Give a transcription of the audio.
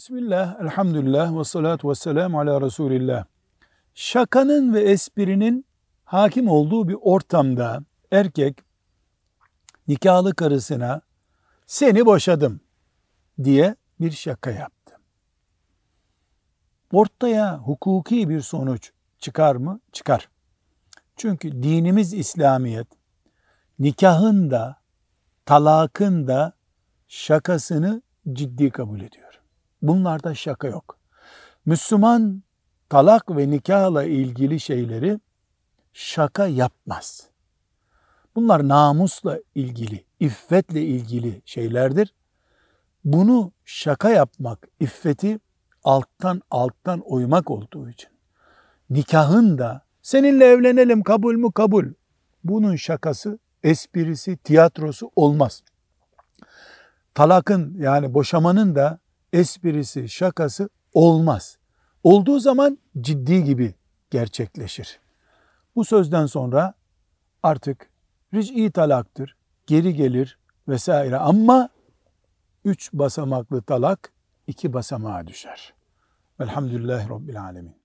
Bismillah, elhamdülillah ve salatu ve selamu ala Resulillah. Şakanın ve esprinin hakim olduğu bir ortamda erkek nikahlı karısına seni boşadım diye bir şaka yaptı. Ortaya hukuki bir sonuç çıkar mı? Çıkar. Çünkü dinimiz İslamiyet nikahın da talakın da şakasını ciddi kabul ediyor. Bunlarda şaka yok. Müslüman talak ve nikahla ilgili şeyleri şaka yapmaz. Bunlar namusla ilgili, iffetle ilgili şeylerdir. Bunu şaka yapmak, iffeti alttan alttan oymak olduğu için. Nikahın da seninle evlenelim kabul mü kabul. Bunun şakası, esprisi, tiyatrosu olmaz. Talakın yani boşamanın da esprisi, şakası olmaz. Olduğu zaman ciddi gibi gerçekleşir. Bu sözden sonra artık ric'i talaktır, geri gelir vesaire ama üç basamaklı talak iki basamağa düşer. Velhamdülillahi Rabbil Alemin.